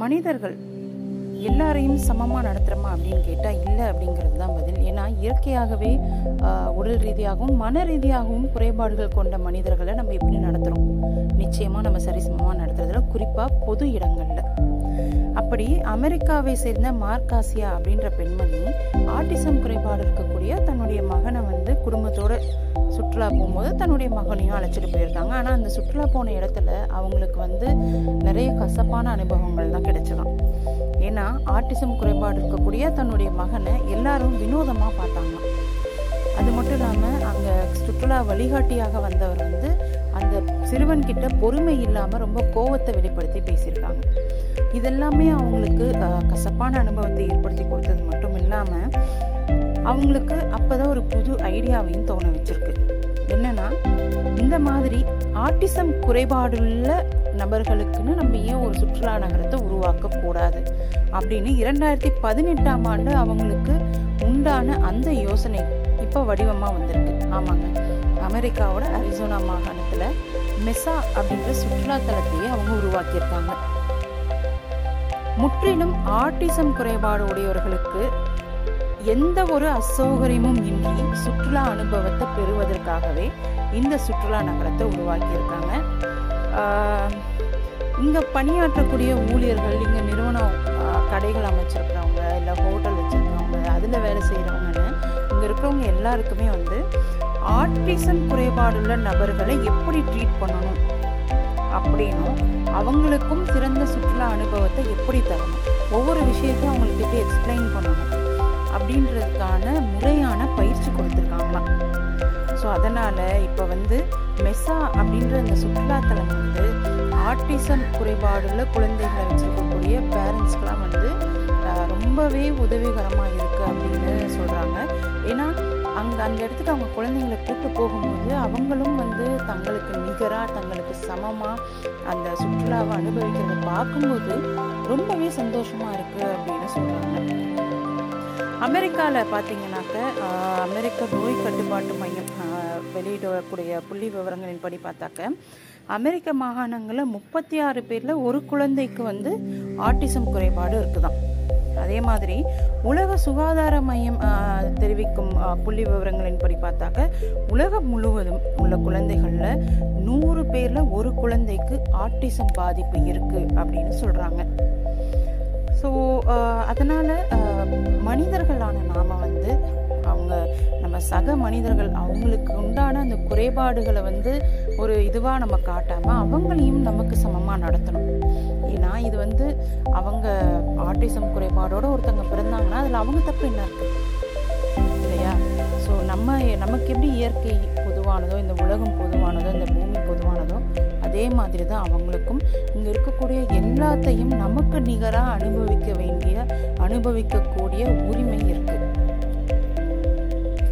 மனிதர்கள் எல்லாரையும் சமமாக நடத்துகிறோமா அப்படின்னு கேட்டால் இல்லை அப்படிங்கிறது தான் பதில். ஏன்னா இயற்கையாகவே உடல் ரீதியாகவும் மன ரீதியாகவும் குறைபாடுகள் கொண்ட மனிதர்களை நம்ம எப்படி நடத்துகிறோம் நிச்சயமாக நம்ம சரிசமமாக நடத்துறதுல குறிப்பாக பொது இடங்களில். அப்படி அமெரிக்காவை சேர்ந்த மார்காசியா அப்படின்ற பெண்மணி ஆட்டிசம் குறைபாடு இருக்கக்கூடிய தன்னுடைய மகனை வந்து குடும்பத்தோட சுற்றுலா போகும்போது தன்னுடைய மகனையும் அழைச்சிட்டு போயிருக்காங்க. ஆனால் அந்த சுற்றுலா போன இடத்துல அவங்களுக்கு வந்து நிறைய கசப்பான அனுபவங்கள் தான் கிடைச்சதாம். ஏன்னா ஆட்டிசம் குறைபாடு இருக்கக்கூடிய தன்னுடைய மகனை எல்லாரும் வினோதமாக பார்த்தாங்க அது மட்டும் இல்லாமல் அங்கே சுற்றுலா வழிகாட்டியாக வந்தவர் வந்து அந்த சிறுவன்கிட்ட பொறுமை இல்லாமல் ரொம்ப கோவத்தை வெளிப்படுத்தி பேசியிருக்காங்க. இதெல்லாமே அவங்களுக்கு கசப்பான அனுபவத்தை ஏற்படுத்தி கொடுத்தது மட்டும் இல்லாமல் அவங்களுக்கு அப்போதான் ஒரு புது ஐடியாவையும் தோண வச்சிருக்கு. என்னன்னா இந்த மாதிரி ஆட்டிசம் குறைபாடுள்ள நபர்களுக்குன்னு நம்ம ஏன் ஒரு சுற்றுலா நகரத்தை உருவாக்க கூடாது? அப்படின்னு இரண்டாயிரத்தி பதினெட்டாம் ஆண்டு அவங்களுக்கு உண்டான அந்த யோசனை இப்போ வடிவமாக வந்திருக்கு. ஆமாங்க. அமெரிக்காவோட அரிசோனா மாகாணத்தில் மெசா அப்படின்ற சுற்றுலா தலத்தையே அவங்க உருவாக்கியிருக்காங்க. முற்றிலும் ஆட்டிசம் குறைபாடு உடையவர்களுக்கு எந்த ஒரு அசௌகரியமும் இன்றி சுற்றுலா அனுபவத்தை பெறுவதற்காகவே இந்த சுற்றுலா நகரத்தை உருவாக்கியிருக்காங்க. இங்கே பணியாற்றக்கூடிய ஊழியர்கள் இங்கே நிறுவனம் கடைகள் அமைச்சிருக்கிறவங்க இல்லை ஹோட்டல் வச்சுருக்கிறவங்க அதில் வேலை செய்கிறவங்கன்னு இங்கே இருக்கிறவங்க எல்லாருக்குமே வந்து ஆர்டிசன் குறைபாடுள்ள நபர்களை எப்படி ட்ரீட் பண்ணணும் அப்படின்னும் அவங்களுக்கும் சிறந்த சுற்றுலா அனுபவத்தை எப்படி தரணும்? ஒவ்வொரு விஷயத்தையும் அவங்களுக்கு எப்படி எக்ஸ்பிளைன் பண்ணணும். அப்படின்றதுக்கான முறையான பயிற்சி கொடுத்துருக்காங்களாம் ஸோ அதனால் இப்போ வந்து மெஸ்ஸா அப்படின்ற அந்த சுற்றுலாத்தலம் வந்து ஆட்டிசம் குறைபாடுள்ள குழந்தைகளை வச்சுருக்கக்கூடிய பேரண்ட்ஸ்க்கெலாம் வந்து ரொம்பவே உதவிகரமாக இருக்குது அப்படின்னு சொல்கிறாங்க ஏன்னா அங்கே அந்த இடத்துக்கு அவங்க குழந்தைங்களை கூட்டு போகும்போது அவங்களும் வந்து தங்களுக்கு நிகராக தங்களுக்கு சமமாக அந்த சுற்றுலாவை அனுபவிக்கிறத பார்க்கும்போது ரொம்பவே சந்தோஷமாக இருக்குது அப்படின்னு சொல்கிறாங்க அமெரிக்காவில் பார்த்தீங்கன்னாக்க அமெரிக்க நோய் கட்டுப்பாட்டு மையம் வெளியிடக்கூடிய புள்ளி விவரங்களின்படி பார்த்தாக்க அமெரிக்க மாகாணங்களில் முப்பத்தி ஆறு பேரில் ஒரு குழந்தைக்கு வந்து ஆட்டிசம் குறைபாடு இருக்குதான் அதே மாதிரி உலக சுகாதார மையம் தெரிவிக்கும் புள்ளி புள்ளி விவரங்களின்படி பார்த்தாக்க உலகம் முழுவதும் உள்ள குழந்தைகளில் நூறு பேரில் ஒரு குழந்தைக்கு ஆட்டிசம் பாதிப்பு இருக்குது அப்படின்னு சொல்கிறாங்க ஸோ அதனால் மனிதர்களான நாம் வந்து நம்ம சக மனிதர்கள் அவங்களுக்கு உண்டான அந்த குறைபாடுகளை வந்து ஒரு இதுவாக நம்ம காட்டாமல் அவங்களையும் நமக்கு சமமாக நடத்தணும். ஏன்னா இது வந்து அவங்க ஆட்டிசம் குறைபாடோடு ஒருத்தவங்க பிறந்தாங்கன்னா அதில் அவங்க தப்பு என்ன இருக்குது இல்லையா? ஸோ நம்ம நமக்கு எப்படி இயற்கை பொதுவானதோ இந்த உலகம் பொதுவானதோ இந்த பூமி பொதுவானதோ அதே மாதிரி தான் அவங்களுக்கும் இங்கே இருக்கக்கூடிய எல்லாத்தையும் நமக்கு நிகராக அனுபவிக்க வேண்டிய அனுபவிக்கக்கூடிய உரிமை இருக்குது